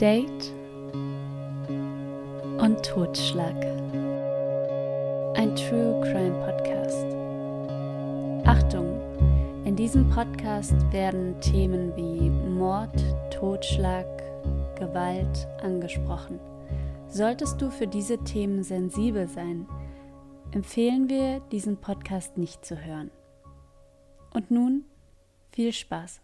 Date und Totschlag. Ein True Crime Podcast. Achtung, in diesem Podcast werden Themen wie Mord, Totschlag, Gewalt angesprochen. Solltest du für diese Themen sensibel sein, empfehlen wir, diesen Podcast nicht zu hören. Und nun viel Spaß.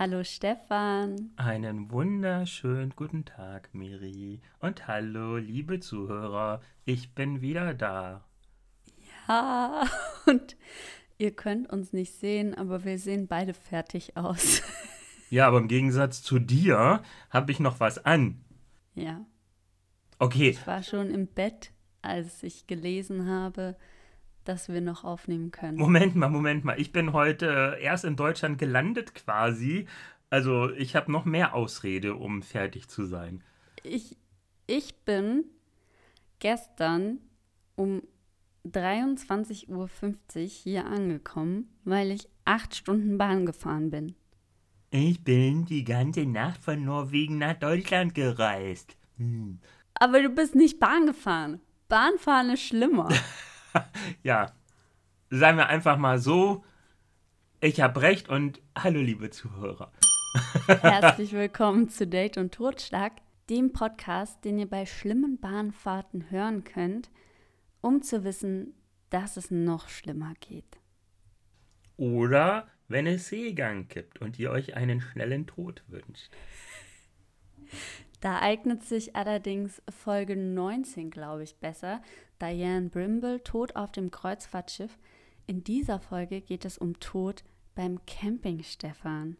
Hallo Stefan. Einen wunderschönen guten Tag, Miri. Und hallo, liebe Zuhörer. Ich bin wieder da. Ja, und ihr könnt uns nicht sehen, aber wir sehen beide fertig aus. Ja, aber im Gegensatz zu dir habe ich noch was an. Ja. Okay. Ich war schon im Bett, als ich gelesen habe, dass wir noch aufnehmen können. Moment mal, Moment mal. Ich bin heute erst in Deutschland gelandet quasi. Also ich habe noch mehr Ausrede, um fertig zu sein. Ich, ich bin gestern um 23.50 Uhr hier angekommen, weil ich acht Stunden Bahn gefahren bin. Ich bin die ganze Nacht von Norwegen nach Deutschland gereist. Hm. Aber du bist nicht Bahn gefahren. Bahnfahren ist schlimmer. ja, seien wir einfach mal so, ich habe recht und hallo liebe Zuhörer. Herzlich willkommen zu Date und Totschlag, dem Podcast, den ihr bei schlimmen Bahnfahrten hören könnt, um zu wissen, dass es noch schlimmer geht. Oder wenn es Seegang gibt und ihr euch einen schnellen Tod wünscht. Da eignet sich allerdings Folge 19, glaube ich, besser. Diane Brimble, Tod auf dem Kreuzfahrtschiff. In dieser Folge geht es um Tod beim Camping, Stefan.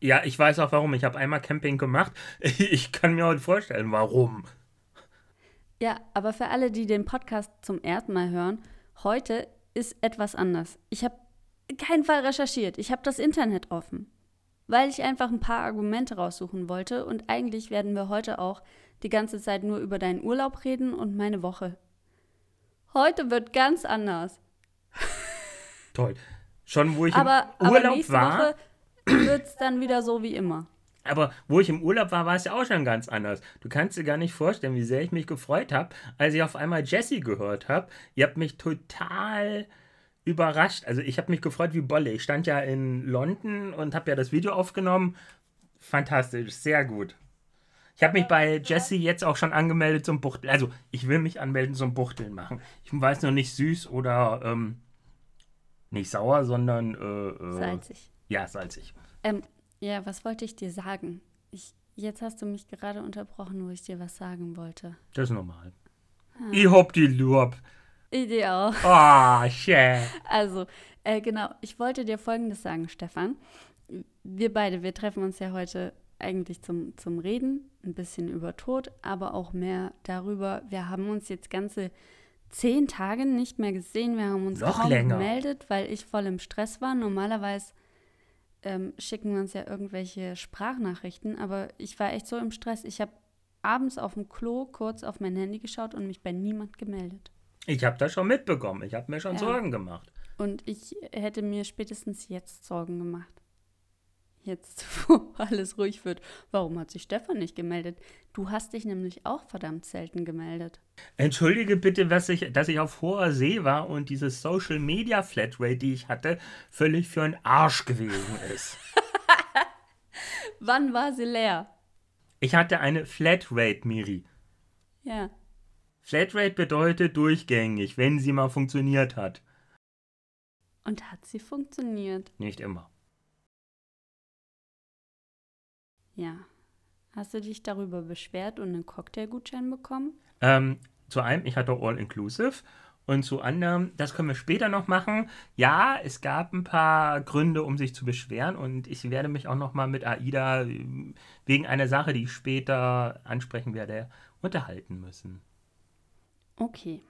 Ja, ich weiß auch warum. Ich habe einmal Camping gemacht. Ich kann mir heute vorstellen, warum. Ja, aber für alle, die den Podcast zum ersten Mal hören, heute ist etwas anders. Ich habe keinen Fall recherchiert. Ich habe das Internet offen, weil ich einfach ein paar Argumente raussuchen wollte. Und eigentlich werden wir heute auch die ganze Zeit nur über deinen Urlaub reden und meine Woche. Heute wird ganz anders. Toll. Schon wo ich aber, im Urlaub aber nächste war. Wird es dann wieder so wie immer. Aber wo ich im Urlaub war, war es ja auch schon ganz anders. Du kannst dir gar nicht vorstellen, wie sehr ich mich gefreut habe, als ich auf einmal Jessie gehört habe. Ihr habt mich total überrascht. Also ich habe mich gefreut wie Bolle. Ich stand ja in London und habe ja das Video aufgenommen. Fantastisch, sehr gut. Ich habe mich bei Jessie jetzt auch schon angemeldet zum Buchteln. Also ich will mich anmelden zum Buchteln machen. Ich weiß noch nicht süß oder ähm, nicht sauer, sondern äh, äh, Salzig. Ja, salzig. Ähm, ja, was wollte ich dir sagen? Ich, jetzt hast du mich gerade unterbrochen, wo ich dir was sagen wollte. Das ist normal. Ich hab die Lob. Ich dir auch. Ah, shit. Also, äh, genau, ich wollte dir Folgendes sagen, Stefan. Wir beide, wir treffen uns ja heute eigentlich zum, zum Reden, ein bisschen über Tod, aber auch mehr darüber. Wir haben uns jetzt ganze zehn Tage nicht mehr gesehen. Wir haben uns Noch kaum länger. gemeldet, weil ich voll im Stress war. Normalerweise ähm, schicken wir uns ja irgendwelche Sprachnachrichten, aber ich war echt so im Stress. Ich habe abends auf dem Klo kurz auf mein Handy geschaut und mich bei niemand gemeldet. Ich habe das schon mitbekommen. Ich habe mir schon Ja. Sorgen gemacht. Und ich hätte mir spätestens jetzt Sorgen gemacht. Jetzt, wo alles ruhig wird. Warum hat sich Stefan nicht gemeldet? Du hast dich nämlich auch verdammt selten gemeldet. Entschuldige bitte, was ich, dass ich auf hoher See war und diese Social Media Flatrate, die ich hatte, völlig für einen Arsch gewesen ist. Wann war sie leer? Ich hatte eine Flatrate, Miri. Ja. Flatrate bedeutet durchgängig, wenn sie mal funktioniert hat. Und hat sie funktioniert? Nicht immer. Ja. Hast du dich darüber beschwert und einen Cocktailgutschein bekommen? Ähm, zu einem, ich hatte All-Inclusive. Und zu anderem, das können wir später noch machen. Ja, es gab ein paar Gründe, um sich zu beschweren. Und ich werde mich auch noch mal mit AIDA äh, wegen einer Sache, die ich später ansprechen werde, unterhalten müssen. Okay.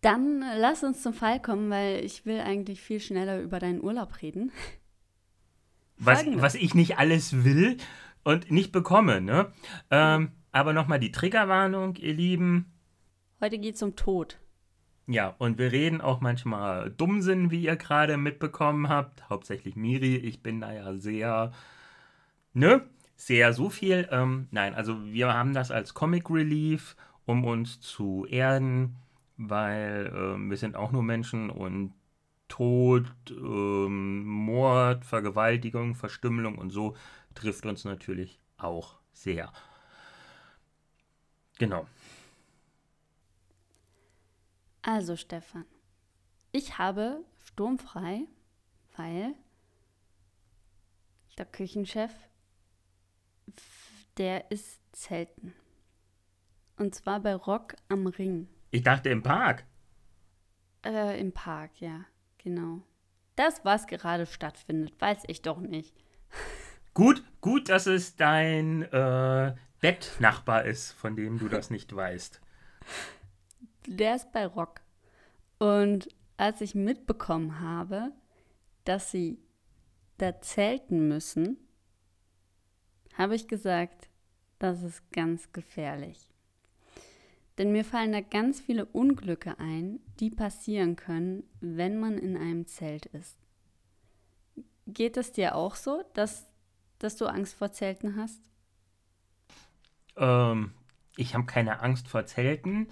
Dann lass uns zum Fall kommen, weil ich will eigentlich viel schneller über deinen Urlaub reden. Was, was ich nicht alles will und nicht bekomme. Ne? Ähm, aber noch mal die Triggerwarnung, ihr Lieben. Heute geht es um Tod. Ja, und wir reden auch manchmal Dummsinn, wie ihr gerade mitbekommen habt. Hauptsächlich Miri. Ich bin da ja sehr ne? Sehr so viel. Ähm, nein, also wir haben das als Comic Relief, um uns zu erden, weil ähm, wir sind auch nur Menschen und Tod, ähm, Mord, Vergewaltigung, Verstümmelung und so trifft uns natürlich auch sehr. Genau. Also Stefan, ich habe sturmfrei, weil der Küchenchef, der ist Zelten. Und zwar bei Rock am Ring. Ich dachte im Park. Äh, im Park, ja, genau. Das, was gerade stattfindet, weiß ich doch nicht. Gut, gut, dass es dein äh, Bettnachbar ist, von dem du das nicht weißt. Der ist bei Rock. Und als ich mitbekommen habe, dass sie da zelten müssen, habe ich gesagt, das ist ganz gefährlich. Denn mir fallen da ganz viele Unglücke ein, die passieren können, wenn man in einem Zelt ist. Geht es dir auch so, dass, dass du Angst vor Zelten hast? Ähm, ich habe keine Angst vor Zelten.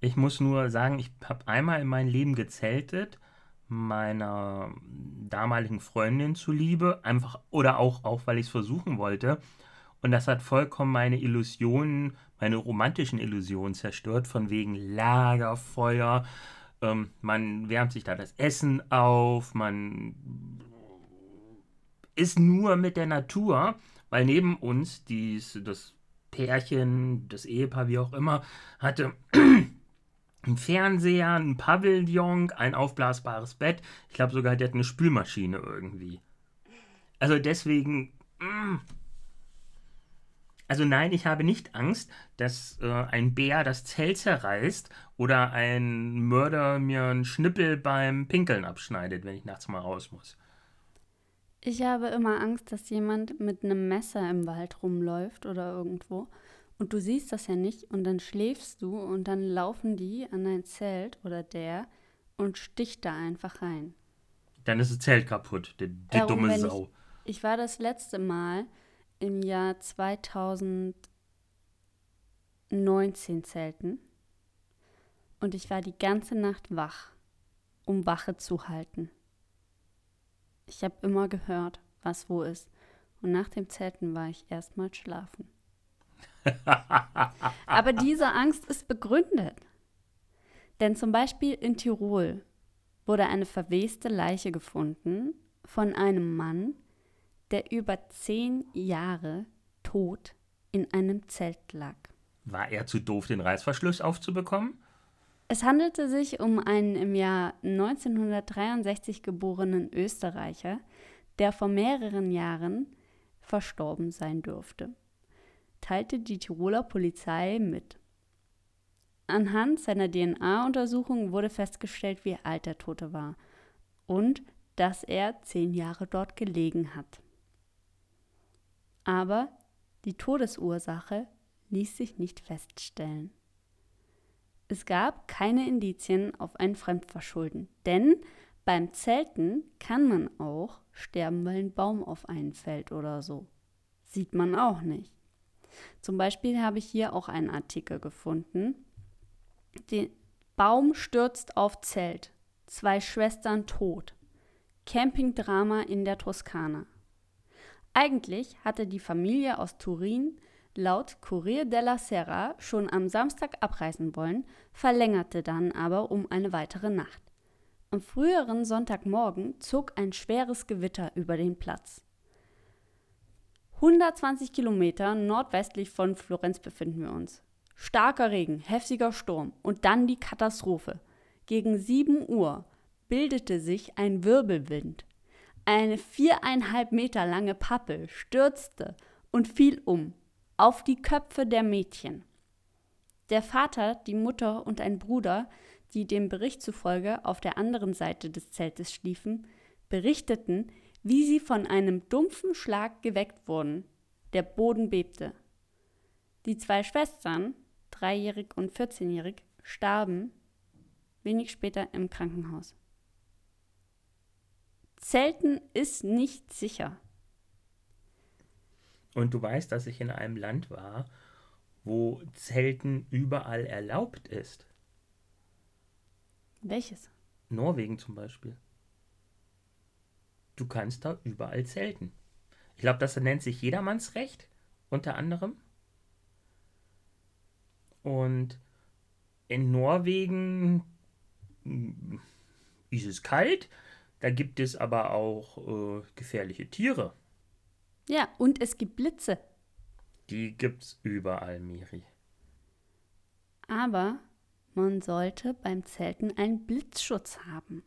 Ich muss nur sagen, ich habe einmal in meinem Leben gezeltet, meiner damaligen Freundin zuliebe, einfach oder auch, auch weil ich es versuchen wollte. Und das hat vollkommen meine Illusionen, meine romantischen Illusionen zerstört, von wegen Lagerfeuer. Ähm, man wärmt sich da das Essen auf, man ist nur mit der Natur, weil neben uns dies, das Pärchen, das Ehepaar, wie auch immer, hatte einen Fernseher, ein Pavillon, ein aufblasbares Bett. Ich glaube sogar, der hat eine Spülmaschine irgendwie. Also deswegen. Mh. Also nein, ich habe nicht Angst, dass äh, ein Bär das Zelt zerreißt oder ein Mörder mir einen Schnippel beim Pinkeln abschneidet, wenn ich nachts mal raus muss. Ich habe immer Angst, dass jemand mit einem Messer im Wald rumläuft oder irgendwo und du siehst das ja nicht und dann schläfst du und dann laufen die an dein Zelt oder der und sticht da einfach rein. Dann ist das Zelt kaputt, die, die Darum, dumme Sau. Ich, ich war das letzte Mal im Jahr 2019 zelten und ich war die ganze Nacht wach, um Wache zu halten. Ich habe immer gehört, was wo ist. Und nach dem Zelten war ich erstmal schlafen. Aber diese Angst ist begründet. Denn zum Beispiel in Tirol wurde eine verweste Leiche gefunden von einem Mann, der über zehn Jahre tot in einem Zelt lag. War er zu doof, den Reißverschluss aufzubekommen? Es handelte sich um einen im Jahr 1963 geborenen Österreicher, der vor mehreren Jahren verstorben sein dürfte, teilte die Tiroler Polizei mit. Anhand seiner DNA-Untersuchung wurde festgestellt, wie alt der Tote war und dass er zehn Jahre dort gelegen hat. Aber die Todesursache ließ sich nicht feststellen. Es gab keine Indizien auf ein Fremdverschulden, denn beim Zelten kann man auch sterben, weil ein Baum auf einen fällt oder so. Sieht man auch nicht. Zum Beispiel habe ich hier auch einen Artikel gefunden. Der Baum stürzt auf Zelt. Zwei Schwestern tot. Campingdrama in der Toskana. Eigentlich hatte die Familie aus Turin laut Corriere della Sera schon am Samstag abreisen wollen, verlängerte dann aber um eine weitere Nacht. Am früheren Sonntagmorgen zog ein schweres Gewitter über den Platz. 120 Kilometer nordwestlich von Florenz befinden wir uns. Starker Regen, heftiger Sturm und dann die Katastrophe. Gegen 7 Uhr bildete sich ein Wirbelwind. Eine viereinhalb Meter lange Pappel stürzte und fiel um auf die Köpfe der Mädchen. Der Vater, die Mutter und ein Bruder, die dem Bericht zufolge auf der anderen Seite des Zeltes schliefen, berichteten, wie sie von einem dumpfen Schlag geweckt wurden. Der Boden bebte. Die zwei Schwestern, dreijährig und vierzehnjährig, starben wenig später im Krankenhaus. Zelten ist nicht sicher. Und du weißt, dass ich in einem Land war, wo Zelten überall erlaubt ist. Welches? Norwegen zum Beispiel. Du kannst da überall zelten. Ich glaube, das nennt sich Jedermannsrecht, unter anderem. Und in Norwegen hm, ist es kalt, da gibt es aber auch äh, gefährliche Tiere. Ja, und es gibt Blitze. Die gibt's überall, Miri. Aber man sollte beim Zelten einen Blitzschutz haben.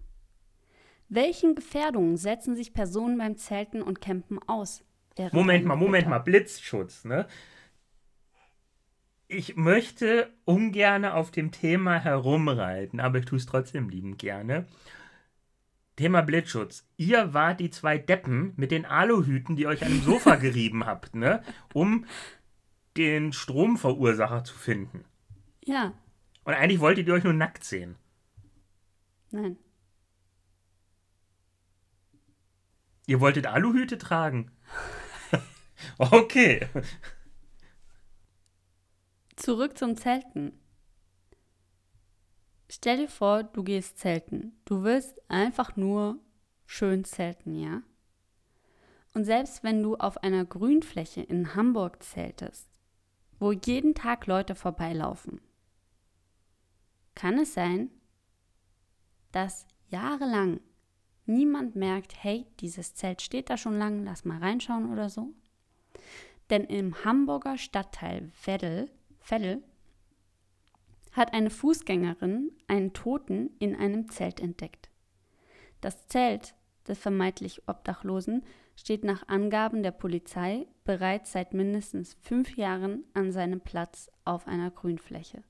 Welchen Gefährdungen setzen sich Personen beim Zelten und Campen aus? Moment mal, Moment mal, Blitzschutz, ne? Ich möchte ungern auf dem Thema herumreiten, aber ich tue es trotzdem liebend gerne. Thema Blitzschutz. Ihr wart die zwei Deppen mit den Aluhüten, die euch an dem Sofa gerieben habt, ne? Um den Stromverursacher zu finden. Ja. Und eigentlich wolltet ihr euch nur nackt sehen. Nein. Ihr wolltet Aluhüte tragen. okay. Zurück zum Zelten. Stell dir vor, du gehst zelten. Du willst einfach nur schön zelten, ja? Und selbst wenn du auf einer Grünfläche in Hamburg zeltest, wo jeden Tag Leute vorbeilaufen, kann es sein, dass jahrelang niemand merkt, hey, dieses Zelt steht da schon lang, lass mal reinschauen oder so. Denn im Hamburger Stadtteil Veddel, Veddel hat eine Fußgängerin einen Toten in einem Zelt entdeckt. Das Zelt des vermeintlich Obdachlosen steht nach Angaben der Polizei bereits seit mindestens fünf Jahren an seinem Platz auf einer Grünfläche.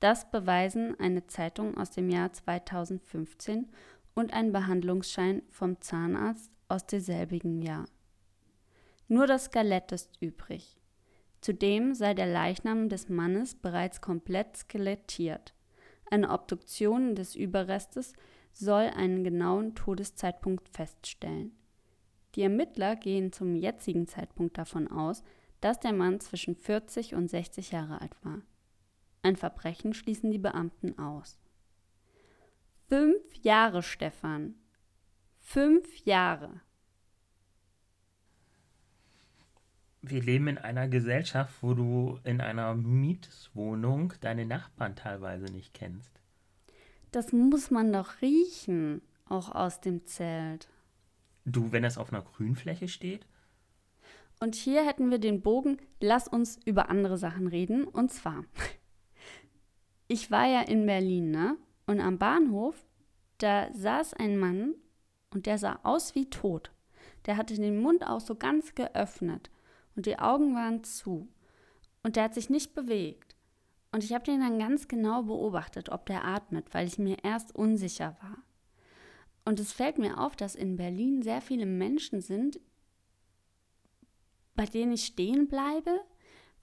Das beweisen eine Zeitung aus dem Jahr 2015 und ein Behandlungsschein vom Zahnarzt aus demselbigen Jahr. Nur das Skelett ist übrig. Zudem sei der Leichnam des Mannes bereits komplett skelettiert. Eine Obduktion des Überrestes soll einen genauen Todeszeitpunkt feststellen. Die Ermittler gehen zum jetzigen Zeitpunkt davon aus, dass der Mann zwischen 40 und 60 Jahre alt war. Ein Verbrechen schließen die Beamten aus. Fünf Jahre, Stefan. Fünf Jahre. Wir leben in einer Gesellschaft, wo du in einer Mietwohnung deine Nachbarn teilweise nicht kennst. Das muss man doch riechen, auch aus dem Zelt. Du, wenn das auf einer Grünfläche steht? Und hier hätten wir den Bogen, lass uns über andere Sachen reden. Und zwar, ich war ja in Berlin, ne? Und am Bahnhof, da saß ein Mann und der sah aus wie tot. Der hatte den Mund auch so ganz geöffnet und die Augen waren zu. Und der hat sich nicht bewegt. Und ich habe den dann ganz genau beobachtet, ob der atmet, weil ich mir erst unsicher war. Und es fällt mir auf, dass in Berlin sehr viele Menschen sind, bei denen ich stehen bleibe,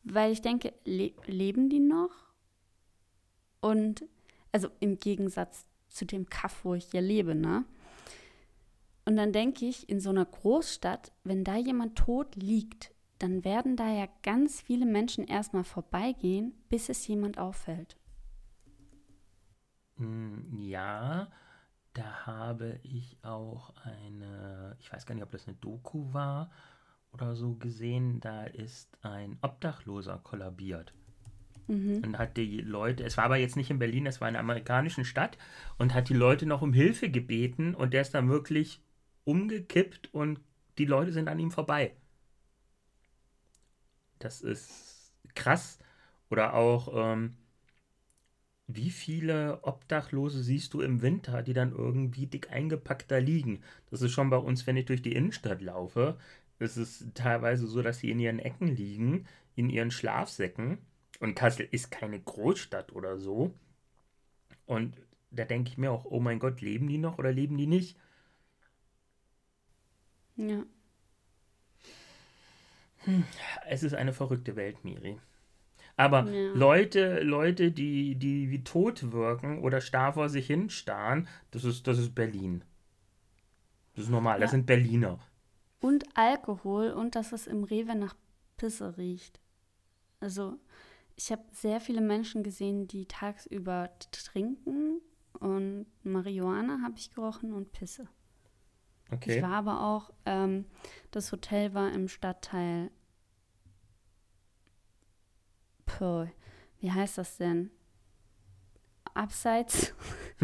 weil ich denke, le leben die noch? Und also im Gegensatz zu dem Kaff, wo ich hier lebe, ne? Und dann denke ich, in so einer Großstadt, wenn da jemand tot liegt, dann werden da ja ganz viele Menschen erstmal vorbeigehen, bis es jemand auffällt. Hm, ja, da habe ich auch eine, ich weiß gar nicht, ob das eine Doku war oder so gesehen, da ist ein Obdachloser kollabiert. Mhm. Und hat die Leute, es war aber jetzt nicht in Berlin, es war in einer amerikanischen Stadt und hat die Leute noch um Hilfe gebeten und der ist dann wirklich umgekippt und die Leute sind an ihm vorbei. Das ist krass. Oder auch, ähm, wie viele Obdachlose siehst du im Winter, die dann irgendwie dick eingepackt da liegen? Das ist schon bei uns, wenn ich durch die Innenstadt laufe. Es ist teilweise so, dass sie in ihren Ecken liegen, in ihren Schlafsäcken und Kassel ist keine Großstadt oder so. Und da denke ich mir auch, oh mein Gott, leben die noch oder leben die nicht? Ja. Es ist eine verrückte Welt, Miri. Aber ja. Leute, Leute, die, die wie tot wirken oder starr vor sich hin starren, das ist, das ist Berlin. Das ist normal, ja. das sind Berliner. und Alkohol und dass es im Rewe nach Pisse riecht. Also ich habe sehr viele Menschen gesehen, die tagsüber trinken und Marihuana habe ich gerochen und Pisse. Okay. Ich war aber auch, ähm, das Hotel war im Stadtteil. Puh, wie heißt das denn? Abseits.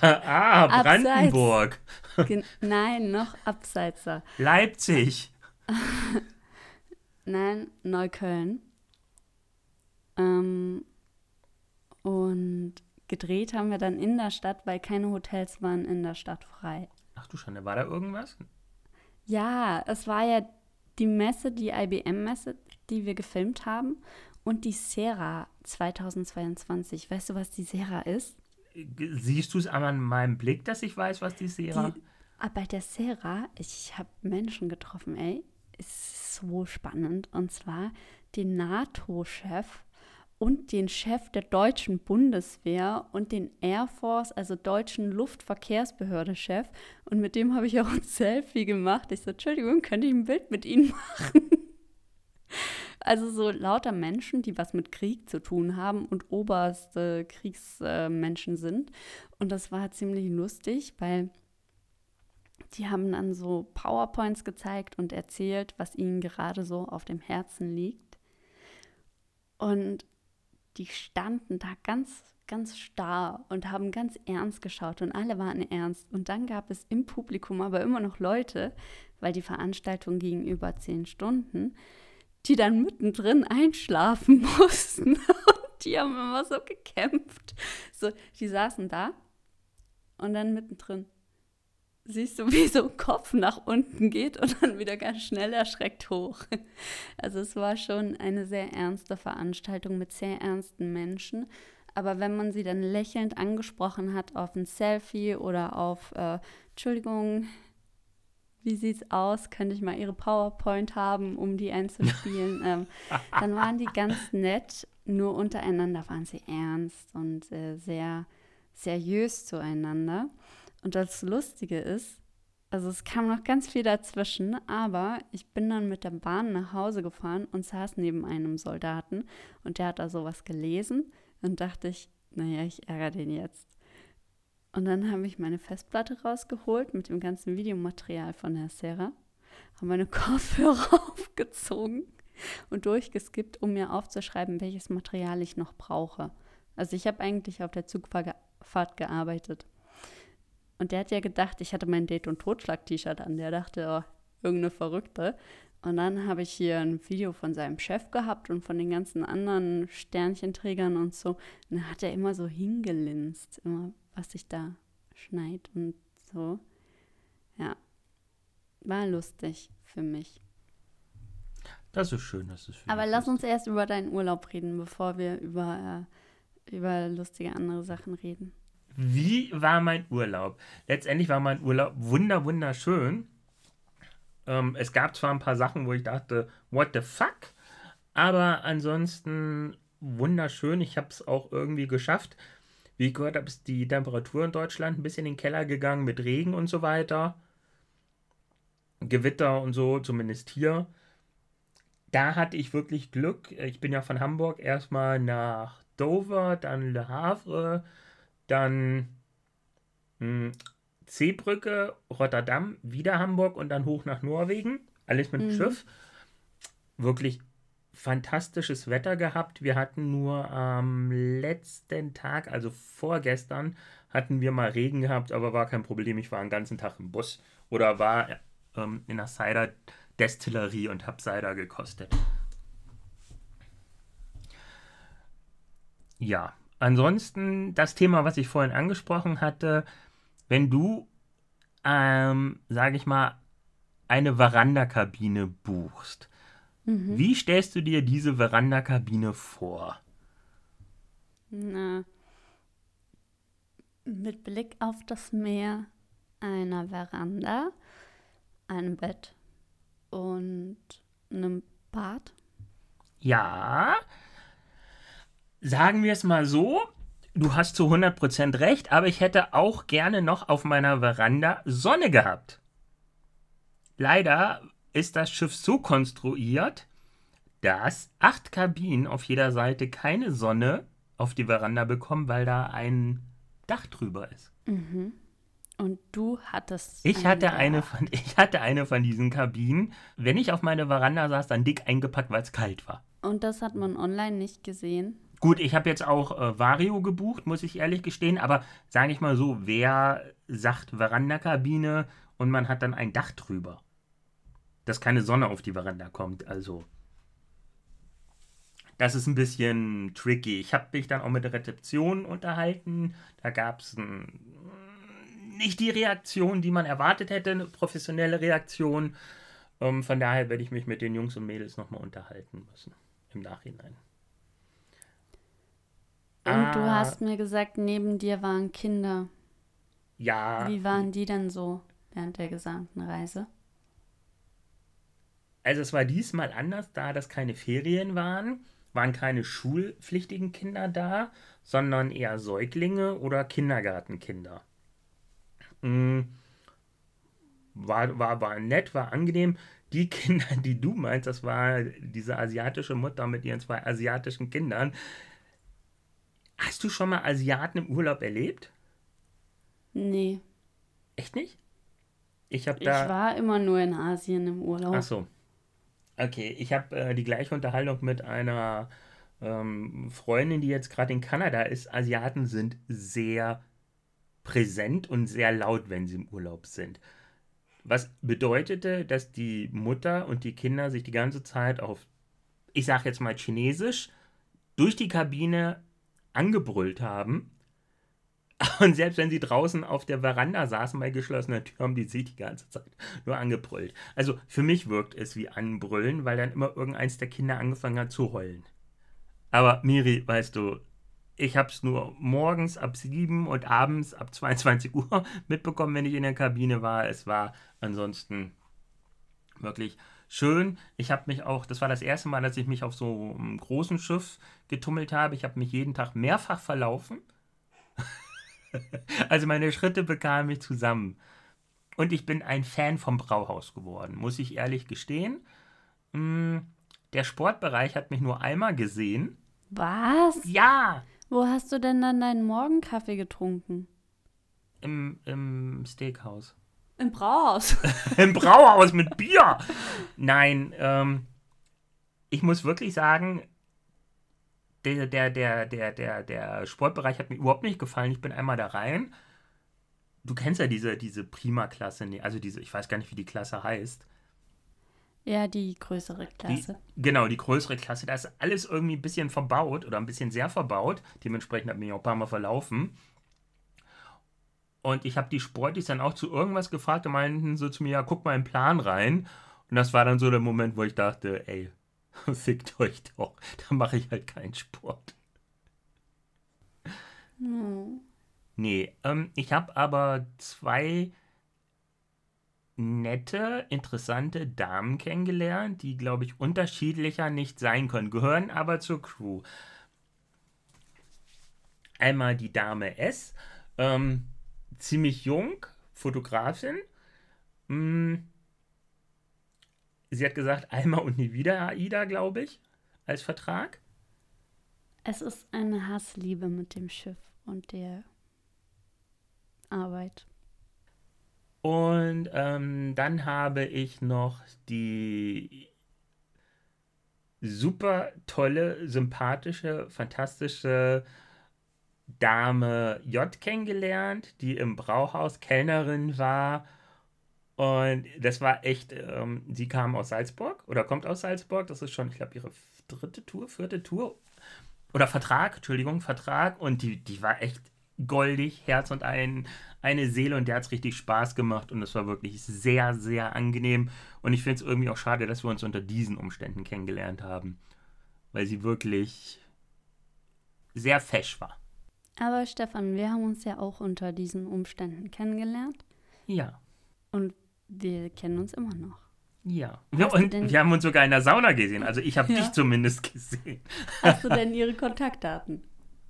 ah, Brandenburg. Abseits. Nein, noch abseitser. Leipzig. Nein, Neukölln. Ähm, und gedreht haben wir dann in der Stadt, weil keine Hotels waren in der Stadt frei. Ach du Schande, war da irgendwas? Ja, es war ja die Messe, die IBM-Messe, die wir gefilmt haben und die Sera 2022. Weißt du, was die Sera ist? Siehst du es an meinem Blick, dass ich weiß, was die Sera? Die, ah, bei der Sera, ich habe Menschen getroffen, ey, ist so spannend. Und zwar den NATO-Chef und den Chef der deutschen Bundeswehr und den Air Force, also deutschen Luftverkehrsbehörde-Chef. Und mit dem habe ich auch ein Selfie gemacht. Ich so, Entschuldigung, könnte ich ein Bild mit Ihnen machen? Also so lauter Menschen, die was mit Krieg zu tun haben und oberste Kriegsmenschen sind. Und das war ziemlich lustig, weil die haben dann so PowerPoints gezeigt und erzählt, was ihnen gerade so auf dem Herzen liegt. Und die standen da ganz, ganz starr und haben ganz ernst geschaut und alle waren ernst. Und dann gab es im Publikum aber immer noch Leute, weil die Veranstaltung ging über zehn Stunden, die dann mittendrin einschlafen mussten. Und die haben immer so gekämpft. So, die saßen da und dann mittendrin siehst du, wie so ein Kopf nach unten geht und dann wieder ganz schnell erschreckt hoch. Also es war schon eine sehr ernste Veranstaltung mit sehr ernsten Menschen. Aber wenn man sie dann lächelnd angesprochen hat auf ein Selfie oder auf, äh, Entschuldigung, wie sieht's aus? Könnte ich mal ihre PowerPoint haben, um die einzuspielen? ähm, dann waren die ganz nett, nur untereinander waren sie ernst und äh, sehr seriös zueinander. Und das Lustige ist, also es kam noch ganz viel dazwischen, aber ich bin dann mit der Bahn nach Hause gefahren und saß neben einem Soldaten und der hat da sowas gelesen und dachte ich, naja, ich ärgere den jetzt. Und dann habe ich meine Festplatte rausgeholt mit dem ganzen Videomaterial von der Sarah, habe meine Kopfhörer aufgezogen und durchgeskippt, um mir aufzuschreiben, welches Material ich noch brauche. Also ich habe eigentlich auf der Zugfahrt gearbeitet. Und der hat ja gedacht, ich hatte mein Date- und Totschlag-T-Shirt an. Der dachte, oh, irgendeine Verrückte. Und dann habe ich hier ein Video von seinem Chef gehabt und von den ganzen anderen Sternchenträgern und so. Und dann hat er immer so hingelinst, immer was sich da schneit und so. Ja, war lustig für mich. Das ist schön, das ist für Aber lass uns erst über deinen Urlaub reden, bevor wir über, äh, über lustige andere Sachen reden. Wie war mein Urlaub? Letztendlich war mein Urlaub wunder, wunderschön. Ähm, es gab zwar ein paar Sachen, wo ich dachte, what the fuck? Aber ansonsten wunderschön. Ich habe es auch irgendwie geschafft. Wie ich gehört habe, ist die Temperatur in Deutschland ein bisschen in den Keller gegangen mit Regen und so weiter. Gewitter und so, zumindest hier. Da hatte ich wirklich Glück. Ich bin ja von Hamburg erstmal nach Dover, dann Le Havre, dann hm, Seebrücke, Rotterdam, wieder Hamburg und dann hoch nach Norwegen. Alles mit dem mhm. Schiff. Wirklich fantastisches Wetter gehabt. Wir hatten nur am letzten Tag, also vorgestern, hatten wir mal Regen gehabt, aber war kein Problem. Ich war den ganzen Tag im Bus oder war ähm, in der Cider-Destillerie und habe Cider gekostet. Ja, ansonsten das Thema, was ich vorhin angesprochen hatte, wenn du, ähm, sage ich mal, eine Verandakabine buchst, mhm. wie stellst du dir diese Verandakabine vor? Na, mit Blick auf das Meer, einer Veranda, einem Bett und einem Bad. Ja, sagen wir es mal so, du hast zu 100% recht, aber ich hätte auch gerne noch auf meiner Veranda Sonne gehabt. leider ist das Schiff so konstruiert, dass acht Kabinen auf jeder Seite keine Sonne auf die Veranda bekommen, weil da ein Dach drüber ist. Mhm. Und du hattest. Ich hatte, eine von, ich hatte eine von diesen Kabinen. Wenn ich auf meine Veranda saß, dann dick eingepackt, weil es kalt war. Und das hat man online nicht gesehen. Gut, ich habe jetzt auch äh, Vario gebucht, muss ich ehrlich gestehen, aber sage ich mal so, wer sagt Verandakabine und man hat dann ein Dach drüber, dass keine Sonne auf die Veranda kommt, also das ist ein bisschen tricky. Ich habe mich dann auch mit der Rezeption unterhalten, da gab es nicht die Reaktion, die man erwartet hätte, eine professionelle Reaktion. Ähm, von daher werde ich mich mit den Jungs und Mädels nochmal unterhalten müssen im Nachhinein. Und du Ah. hast mir gesagt, neben dir waren Kinder. Ja, Wie waren die denn so während der gesamten Reise? also es war diesmal anders, da das keine Ferien waren, waren keine schulpflichtigen Kinder da, sondern eher Säuglinge oder Kindergartenkinder. Mm, War, war, war nett, war angenehm. Die Kinder, die du meinst, das war diese asiatische Mutter mit ihren zwei asiatischen Kindern. Hast du schon mal Asiaten im Urlaub erlebt? Nee, Echt nicht? Ich habe ich da. war immer nur in Asien im Urlaub. Ach so. Okay, ich habe äh, die gleiche Unterhaltung mit einer ähm, Freundin, die jetzt gerade in Kanada ist. Asiaten sind sehr präsent und sehr laut, wenn sie im Urlaub sind. Was bedeutete, dass die Mutter und die Kinder sich die ganze Zeit auf, ich sage jetzt mal Chinesisch, durch die Kabine angebrüllt haben. Und selbst wenn sie draußen auf der Veranda saßen bei geschlossener Tür, haben die sich die ganze Zeit nur angebrüllt. Also für mich wirkt es wie Anbrüllen, weil dann immer irgendeins der Kinder angefangen hat zu heulen. Aber Miri, weißt du, ich habe es nur morgens ab 7 und abends ab 22 Uhr mitbekommen, wenn ich in der Kabine war. Es war ansonsten wirklich schön. Ich habe mich auch, das war das erste Mal, dass ich mich auf so einem großen Schiff getummelt habe. Ich habe mich jeden Tag mehrfach verlaufen. also meine Schritte bekamen mich zusammen. Und ich bin ein Fan vom Brauhaus geworden, muss ich ehrlich gestehen. Mm, Der Sportbereich hat mich nur einmal gesehen. Was? Ja, Wo hast du denn dann deinen Morgenkaffee getrunken? im, im Steakhouse. Im Brauhaus. Im Brauhaus mit Bier. Nein, ähm, ich muss wirklich sagen, der, der, der, der, der, der Sportbereich hat mir überhaupt nicht gefallen. Ich bin einmal da rein. Du kennst ja diese, diese Prima-Klasse, also diese, ich weiß gar nicht, wie die Klasse heißt. ja, die größere Die, Klasse. genau, die größere Klasse. Da ist alles irgendwie ein bisschen verbaut oder ein bisschen sehr verbaut. Dementsprechend hat mich auch ein paar Mal verlaufen. Und ich habe die Sportis dann auch zu irgendwas gefragt und meinten so zu mir, ja, guck mal im Plan rein. Und das war dann so der Moment, wo ich dachte, ey, fickt euch doch. Da mache ich halt keinen Sport. Hm. Nee, ähm, ich habe aber zwei nette, interessante Damen kennengelernt, die, glaube ich, unterschiedlicher nicht sein können, gehören aber zur Crew. Einmal die Dame S, ähm, ziemlich jung, Fotografin. Mm, sie hat gesagt, einmal und nie wieder AIDA, glaube ich, als Vertrag. Es ist eine Hassliebe mit dem Schiff und der Arbeit. Und ähm, dann habe ich noch die super tolle, sympathische, fantastische Dame J kennengelernt, die im Brauhaus Kellnerin war. Und das war echt, ähm, sie kam aus Salzburg oder kommt aus Salzburg. Das ist schon, ich glaube, ihre dritte Tour, vierte Tour. Oder Vertrag, Entschuldigung, Vertrag. Und die, die war echt goldig, Herz und ein, eine Seele und der hat es richtig Spaß gemacht und es war wirklich sehr, sehr angenehm. Und ich finde es irgendwie auch schade, dass wir uns unter diesen Umständen kennengelernt haben, weil sie wirklich sehr fesch war. Aber Stefan, wir haben uns ja auch unter diesen Umständen kennengelernt Ja, und wir kennen uns immer noch. ja. Wir, Hast und wir haben uns sogar in der Sauna gesehen. Also ich habe Ja. dich zumindest gesehen. Hast du denn ihre Kontaktdaten?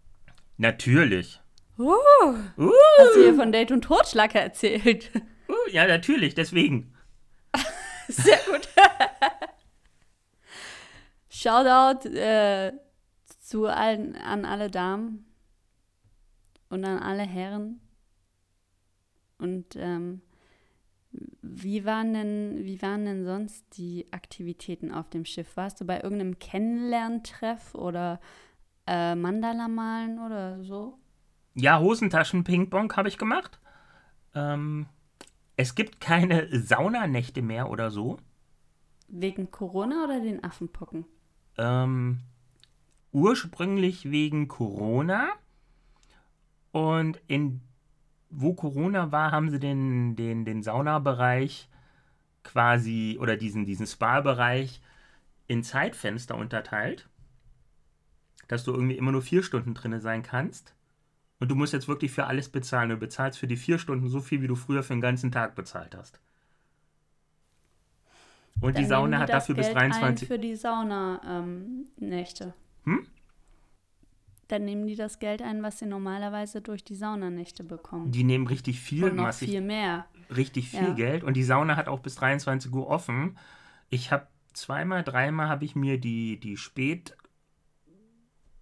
Natürlich. Uh, Uh, hast du ihr von Date und Totschlag erzählt? uh, ja, natürlich, deswegen. Sehr gut. Shoutout äh, zu allen, an alle Damen und an alle Herren. Und ähm, wie, waren denn, wie waren denn sonst die Aktivitäten auf dem Schiff? Warst du bei irgendeinem Kennenlerntreff oder äh, Mandala malen oder so? Ja, Hosentaschen-Ping-Pong habe ich gemacht. Ähm, es gibt keine Saunanächte mehr oder so. Wegen Corona oder den Affenpocken? Ähm, ursprünglich wegen Corona. Und in wo Corona war, haben sie den, den, den Saunabereich quasi oder diesen, diesen Spa-Bereich in Zeitfenster unterteilt, dass du irgendwie immer nur vier Stunden drin sein kannst. Und du musst jetzt wirklich für alles bezahlen. Du bezahlst für die vier Stunden so viel, wie du früher für den ganzen Tag bezahlt hast. Und Dann die Sauna die hat dafür Geld bis 23. Ein für die Saunanächte. Ähm, hm? Dann nehmen die das Geld ein, was sie normalerweise durch die Saunanächte bekommen. Die nehmen richtig viel. Und noch massig, viel mehr. Richtig viel ja. Geld. Und die Sauna hat auch bis 23 Uhr offen. Ich habe zweimal, dreimal habe ich mir die, die Spät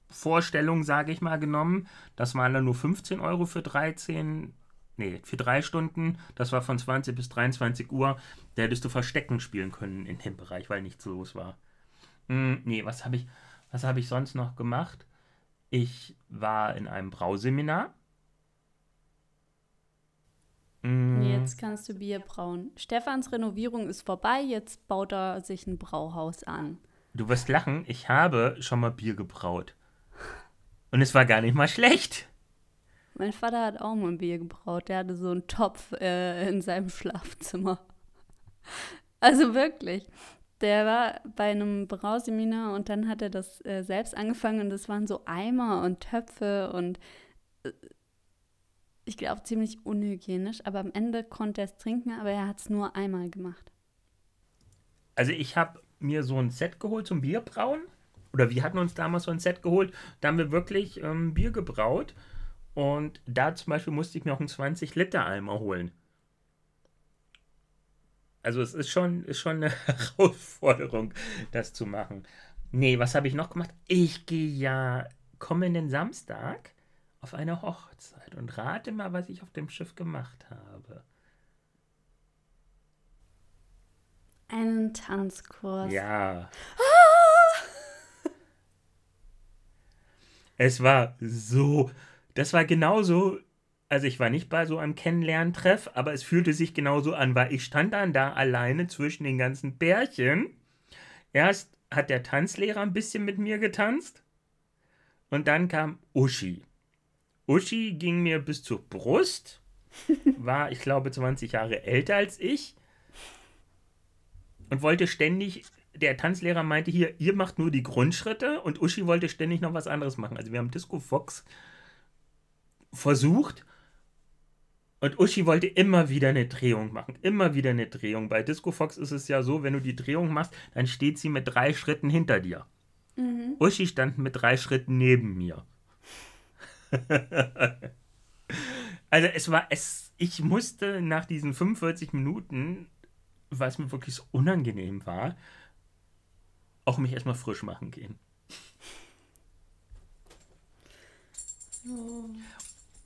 Vorstellung, sage ich mal, genommen. Das waren dann nur 15 Euro für 13, nee, für drei Stunden. Das war von 20 bis 23 Uhr. Da hättest du Verstecken spielen können in dem Bereich, weil nichts los war. Hm, nee, was habe ich, was habe ich sonst noch gemacht? Ich war in einem Brauseminar. Mm. Jetzt kannst du Bier brauen. Stefans Renovierung ist vorbei, jetzt baut er sich ein Brauhaus an. Du wirst lachen, ich habe schon mal Bier gebraut. Und es war gar nicht mal schlecht. Mein Vater hat auch mal ein Bier gebraut. Der hatte so einen Topf äh, in seinem Schlafzimmer. Also wirklich der war bei einem Brauseminar und dann hat er das äh, selbst angefangen und das waren so Eimer und Töpfe und äh, ich glaube ziemlich unhygienisch, aber am Ende konnte er es trinken, aber er hat es nur einmal gemacht. Also ich habe mir so ein Set geholt zum Bierbrauen oder wir hatten uns damals so ein Set geholt, da haben wir wirklich ähm, Bier gebraut und da zum Beispiel musste ich mir auch einen 20 Liter Eimer holen. Also es ist schon, ist schon eine Herausforderung, das zu machen. Nee, was habe ich noch gemacht? Ich gehe ja kommenden Samstag auf eine Hochzeit und rate mal, was ich auf dem Schiff gemacht habe. Einen Tanzkurs. Ja. Ah! Es war so, das war genauso also ich war nicht bei so einem Kennenlerntreff, aber es fühlte sich genauso an, weil ich stand dann da alleine zwischen den ganzen Bärchen. Erst hat der Tanzlehrer ein bisschen mit mir getanzt und dann kam Uschi. Uschi ging mir bis zur Brust, war, ich glaube, 20 Jahre älter als ich und wollte ständig, der Tanzlehrer meinte hier, ihr macht nur die Grundschritte und Uschi wollte ständig noch was anderes machen. Also wir haben Disco Fox versucht und Uschi wollte immer wieder eine Drehung machen. Immer wieder eine Drehung. Bei Disco Fox ist es ja so, wenn du die Drehung machst, dann steht sie mit drei Schritten hinter dir. Mhm. Uschi stand mit drei Schritten neben mir. also es war, es, ich musste nach diesen 45 Minuten, was mir wirklich so unangenehm war, auch mich erstmal frisch machen gehen.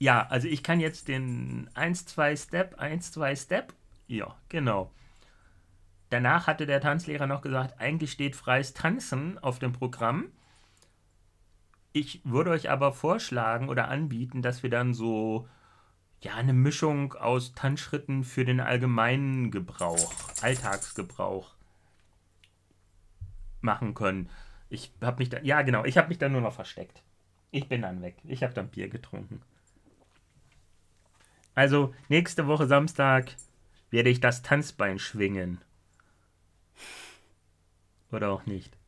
Ja, also ich kann jetzt den 1-2-Step, 1-2-Step. Ja, genau. Danach hatte der Tanzlehrer noch gesagt, eigentlich steht freies Tanzen auf dem Programm. Ich würde euch aber vorschlagen oder anbieten, dass wir dann so ja eine Mischung aus Tanzschritten für den allgemeinen Gebrauch, Alltagsgebrauch machen können. Ich habe mich dann, ja genau, ich habe mich dann nur noch versteckt. Ich bin dann weg. Ich habe dann Bier getrunken. Also nächste Woche Samstag werde ich das Tanzbein schwingen. Oder auch nicht.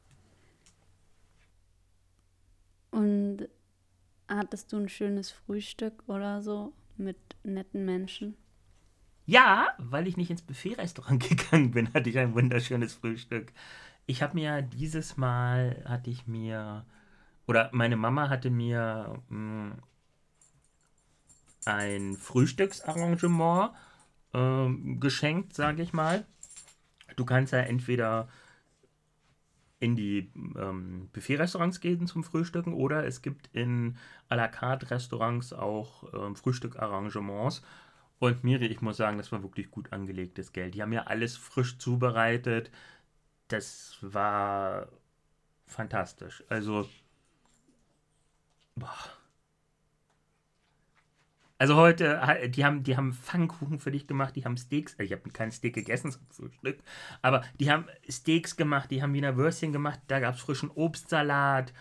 Und hattest du ein schönes Frühstück oder so mit netten Menschen? Ja, weil ich nicht ins Buffet-Restaurant gegangen bin, hatte ich ein wunderschönes Frühstück. Ich habe mir dieses Mal, hatte ich mir, oder meine Mama hatte mir mh, hm, ein Frühstücksarrangement äh, geschenkt, sage ich mal. Du kannst ja entweder in die ähm, Buffet-Restaurants gehen zum Frühstücken oder es gibt in à la carte Restaurants auch ähm, Frühstückarrangements. Und Miri, ich muss sagen, das war wirklich gut angelegtes Geld. Die haben ja alles frisch zubereitet. Das war fantastisch. Also, boah. Also heute, die haben, die haben Pfannkuchen für dich gemacht, die haben Steaks, äh, ich habe kein Steak gegessen zum Frühstück, aber die haben Steaks gemacht, die haben Wiener Würstchen gemacht, da gab es frischen Obstsalat,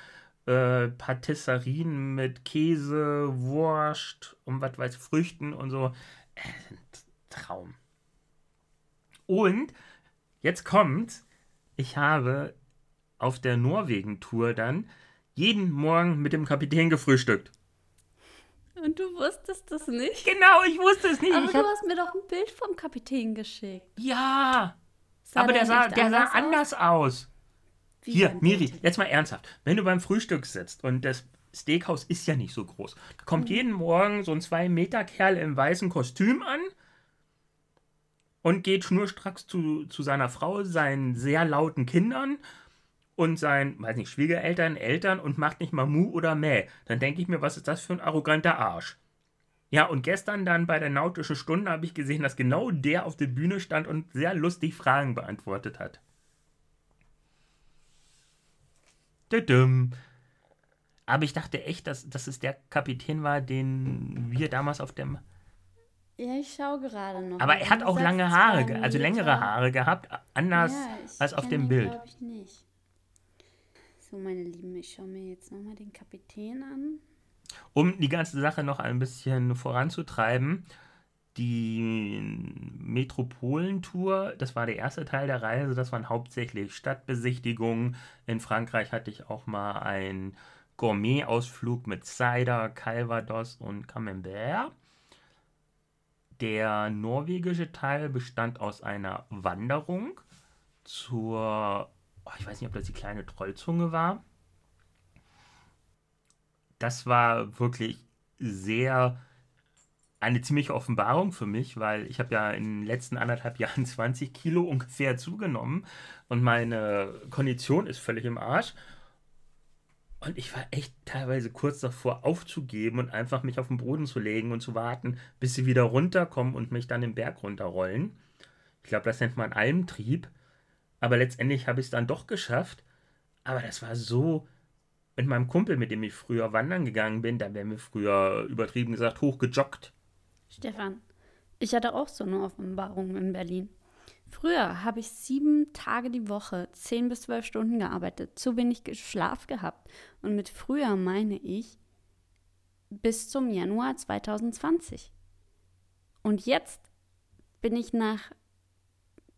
äh, Patissarien mit Käse, Wurst und was weiß Früchten und so. Äh, Traum. Und jetzt kommt, ich habe auf der Norwegen-Tour dann jeden Morgen mit dem Kapitän gefrühstückt. Und du wusstest das nicht? Genau, ich wusste es nicht. Aber ich du hast mir doch ein Bild vom Kapitän geschickt. Ja. Sah aber der sah, der sah anders aus. Wie Hier, Miri, jetzt mal ernsthaft. Wenn du beim Frühstück sitzt und das Steakhouse ist ja nicht so groß, da kommt mhm. jeden Morgen so ein 2-Meter-Kerl im weißen Kostüm an und geht schnurstracks zu, zu seiner Frau, seinen sehr lauten Kindern und seinen, weiß nicht, Schwiegereltern, Eltern und macht nicht mal Mu oder Mäh. Dann denke ich mir, was ist das für ein arroganter Arsch? Ja, und gestern dann bei der Nautischen Stunde habe ich gesehen, dass genau der auf der Bühne stand und sehr lustig Fragen beantwortet hat. Aber ich dachte echt, dass, dass es der Kapitän war, den wir damals auf dem. Ja, ich schaue gerade noch. Aber er hat auch lange Haare, also längere Haare gehabt, anders ja, als auf dem Bild. glaube ich nicht. So, meine Lieben, ich schaue mir jetzt nochmal den Kapitän an. Um die ganze Sache noch ein bisschen voranzutreiben, die Metropolentour, das war der erste Teil der Reise, das waren hauptsächlich Stadtbesichtigungen. In Frankreich hatte ich auch mal einen Gourmet-Ausflug mit Cider, Calvados und Camembert. Der norwegische Teil bestand aus einer Wanderung zur oh, ich weiß nicht, ob das die kleine Trollzunge war. Das war wirklich sehr eine ziemliche Offenbarung für mich, weil ich habe ja in den letzten anderthalb Jahren 20 Kilo ungefähr zugenommen und meine Kondition ist völlig im Arsch. Und ich war echt teilweise kurz davor aufzugeben und einfach mich auf den Boden zu legen und zu warten, bis sie wieder runterkommen und mich dann den Berg runterrollen. Ich glaube, das nennt man Almtrieb. Aber letztendlich habe ich es dann doch geschafft. Aber das war so. Mit meinem Kumpel, mit dem ich früher wandern gegangen bin, da wären wir früher übertrieben gesagt hochgejoggt. Stefan, ich hatte auch so eine Offenbarung in Berlin. Früher habe ich sieben Tage die Woche, zehn bis zwölf Stunden gearbeitet, zu wenig Schlaf gehabt. Und mit früher meine ich bis zum Januar 2020. Und jetzt bin ich nach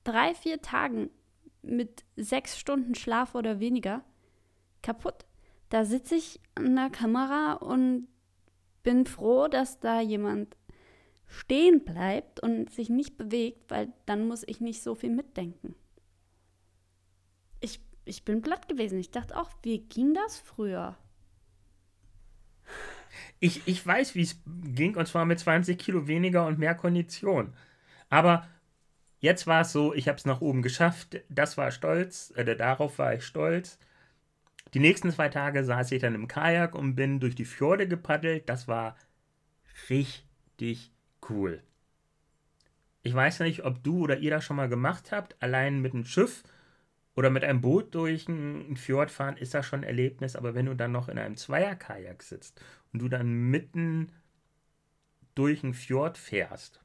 drei, vier Tagen mit sechs Stunden Schlaf oder weniger kaputt. Da sitze ich an der Kamera und bin froh, dass da jemand stehen bleibt und sich nicht bewegt, weil dann muss ich nicht so viel mitdenken. Ich, ich bin platt gewesen. Ich dachte auch, wie ging das früher? Ich, ich weiß, wie es ging, und zwar mit 20 Kilo weniger und mehr Kondition. Aber Jetzt war es so, ich habe es nach oben geschafft. Das war stolz, äh, darauf war ich stolz. Die nächsten zwei Tage saß ich dann im Kajak und bin durch die Fjorde gepaddelt. Das war richtig cool. Ich weiß nicht, ob du oder ihr das schon mal gemacht habt. Allein mit einem Schiff oder mit einem Boot durch einen Fjord fahren ist das schon ein Erlebnis. Aber wenn du dann noch in einem Zweierkajak sitzt und du dann mitten durch einen Fjord fährst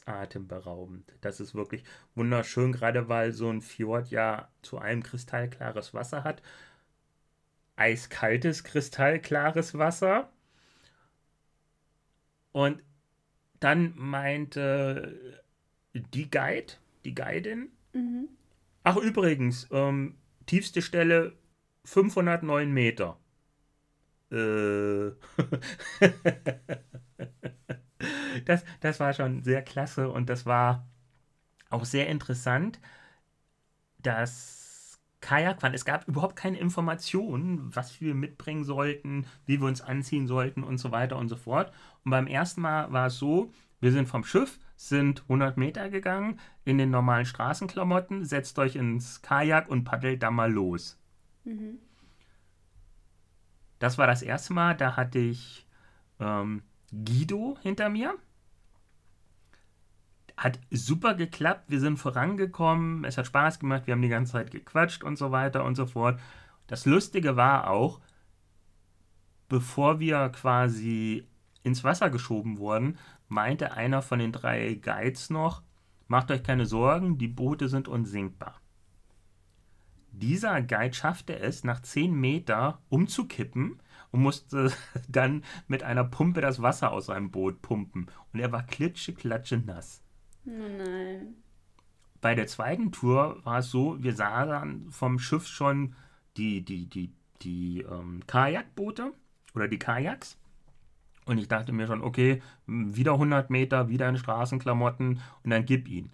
ist, atemberaubend. Das ist wirklich wunderschön, gerade weil so ein Fjord ja zu einem kristallklares Wasser hat. Eiskaltes, kristallklares Wasser. Und dann meinte die Guide, die Guidin, mhm. ach übrigens, ähm, tiefste Stelle 509 Meter. Äh. das, das war schon sehr klasse und das war auch sehr interessant, dass Kajakfahren. Es gab überhaupt keine Informationen, was wir mitbringen sollten, wie wir uns anziehen sollten und so weiter und so fort. Und beim ersten Mal war es so, wir sind vom Schiff, sind 100 Meter gegangen in den normalen Straßenklamotten, setzt euch ins Kajak und paddelt da mal los. Mhm. Das war das erste Mal, da hatte ich ähm, Guido hinter mir. Hat super geklappt, wir sind vorangekommen, es hat Spaß gemacht, wir haben die ganze Zeit gequatscht und so weiter und so fort. Das Lustige war auch, bevor wir quasi ins Wasser geschoben wurden, meinte einer von den drei Guides noch, macht euch keine Sorgen, die Boote sind unsinkbar. Dieser Guide schaffte es, nach 10 Meter umzukippen und musste dann mit einer Pumpe das Wasser aus seinem Boot pumpen. Und er war klitsche, klatsche nass. Oh nein. Bei der zweiten Tour war es so, wir sahen vom Schiff schon die, die, die, die ähm, Kajakboote oder die Kajaks. Und ich dachte mir schon, okay, wieder 100 Meter, wieder in Straßenklamotten und dann gib ihn.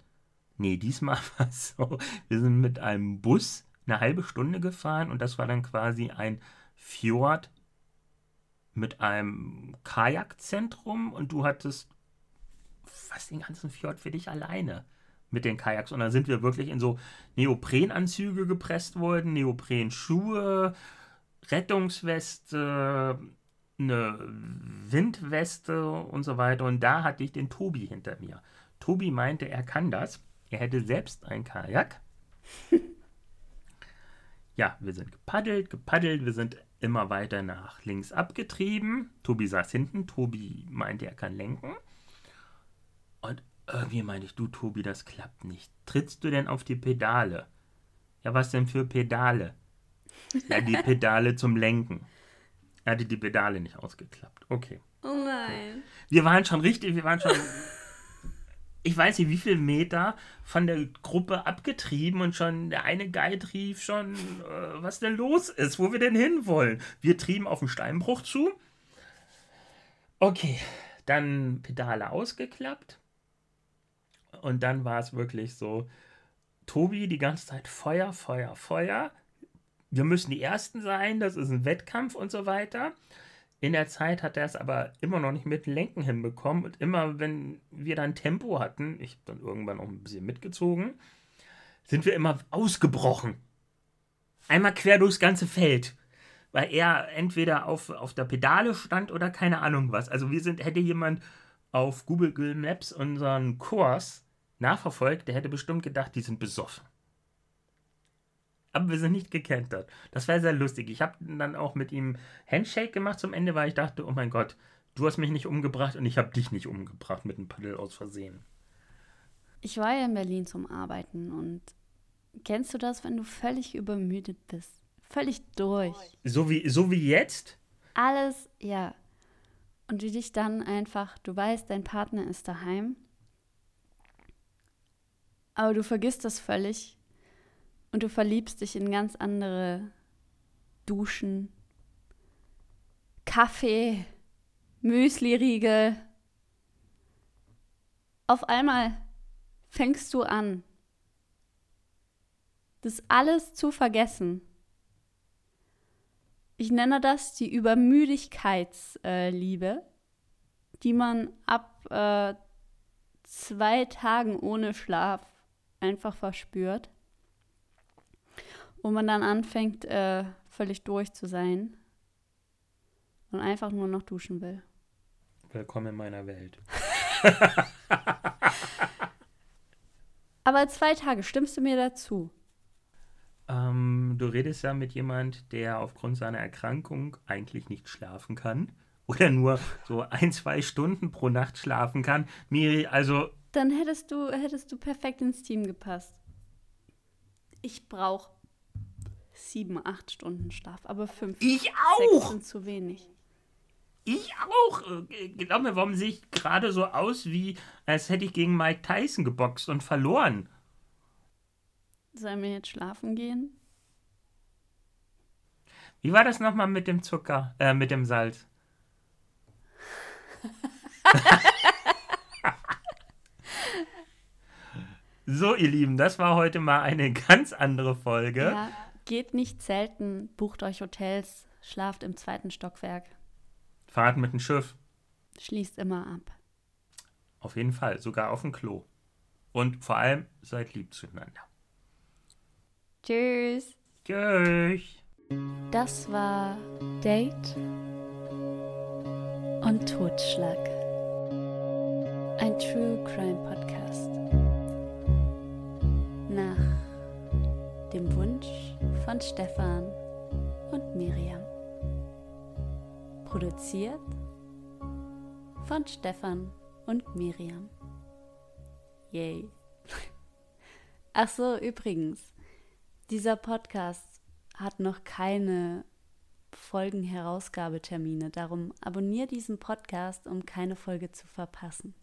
Nee, diesmal war es so, wir sind mit einem Bus eine halbe Stunde gefahren und das war dann quasi ein Fjord mit einem Kajakzentrum und du hattest fast den ganzen Fjord für dich alleine mit den Kajaks. Und dann sind wir wirklich in so Neoprenanzüge gepresst worden, Neoprenschuhe, Rettungsweste, eine Windweste und so weiter. Und da hatte ich den Tobi hinter mir. Tobi meinte, er kann das. Er hätte selbst ein Kajak. ja, wir sind gepaddelt, gepaddelt, wir sind immer weiter nach links abgetrieben. Tobi saß hinten, Tobi meinte, er kann lenken. Und irgendwie meinte ich, du Tobi, das klappt nicht. Trittst du denn auf die Pedale? Ja, was denn für Pedale? Ja, die Pedale zum Lenken. Er hatte die Pedale nicht ausgeklappt. Okay. Oh nein. Wir waren schon richtig, wir waren schon ich weiß nicht, wie viele Meter von der Gruppe abgetrieben und schon der eine Guide rief schon, äh, was denn los ist, wo wir denn hinwollen. Wir trieben auf den Steinbruch zu. Okay, dann Pedale ausgeklappt. Und dann war es wirklich so, Tobi die ganze Zeit Feuer, Feuer, Feuer. Wir müssen die Ersten sein, das ist ein Wettkampf und so weiter. In der Zeit hat er es aber immer noch nicht mit Lenken hinbekommen. Und immer, wenn wir dann Tempo hatten, ich habe dann irgendwann auch ein bisschen mitgezogen, sind wir immer ausgebrochen. Einmal quer durchs ganze Feld. Weil er entweder auf, auf der Pedale stand oder keine Ahnung was. Also wir sind, hätte jemand auf Google Maps unseren Kurs nachverfolgt, der hätte bestimmt gedacht, die sind besoffen aber wir sind nicht gekentert. Das war sehr lustig. Ich habe dann auch mit ihm Handshake gemacht zum Ende, weil ich dachte, oh mein Gott, du hast mich nicht umgebracht und ich habe dich nicht umgebracht mit einem Paddel aus Versehen. Ich war ja in Berlin zum Arbeiten und kennst du das, wenn du völlig übermüdet bist? Völlig durch. So wie, so wie jetzt? Alles, ja. Und du dich dann einfach, du weißt, dein Partner ist daheim, aber du vergisst das völlig und du verliebst dich in ganz andere Duschen, Kaffee, Müsli-Riegel. Auf einmal fängst du an, das alles zu vergessen. Ich nenne das die Übermüdigkeitsliebe, die man ab äh, zwei Tagen ohne Schlaf einfach verspürt wo man dann anfängt, äh, völlig durch zu sein und einfach nur noch duschen will. Willkommen in meiner Welt. Aber zwei Tage, stimmst du mir dazu? Ähm, du redest ja mit jemand, der aufgrund seiner Erkrankung eigentlich nicht schlafen kann. Oder nur so ein, zwei Stunden pro Nacht schlafen kann. Miri, also. Dann hättest du, hättest du perfekt ins Team gepasst. Ich brauche sieben, acht Stunden Schlaf, aber fünf, ich auch. sechs sind zu wenig. Ich auch. Äh, glaub mir, warum sehe ich gerade so aus, wie als hätte ich gegen Mike Tyson geboxt und verloren? Sollen wir jetzt schlafen gehen? Wie war das nochmal mit dem Zucker, äh, mit dem Salz? so, ihr Lieben, das war heute mal eine ganz andere Folge. Ja Geht nicht selten, bucht euch Hotels, schlaft im zweiten Stockwerk. Fahrt mit dem Schiff. Schließt immer ab. Auf jeden Fall, sogar auf dem Klo. Und vor allem seid lieb zueinander. Tschüss. Tschüss. Das war Date und Totschlag. Ein True Crime Podcast. Von Stefan und Miriam. Produziert von Stefan und Miriam. Yay. Ach so, übrigens, dieser Podcast hat noch keine Folgenherausgabetermine. Darum abonniere diesen Podcast, um keine Folge zu verpassen.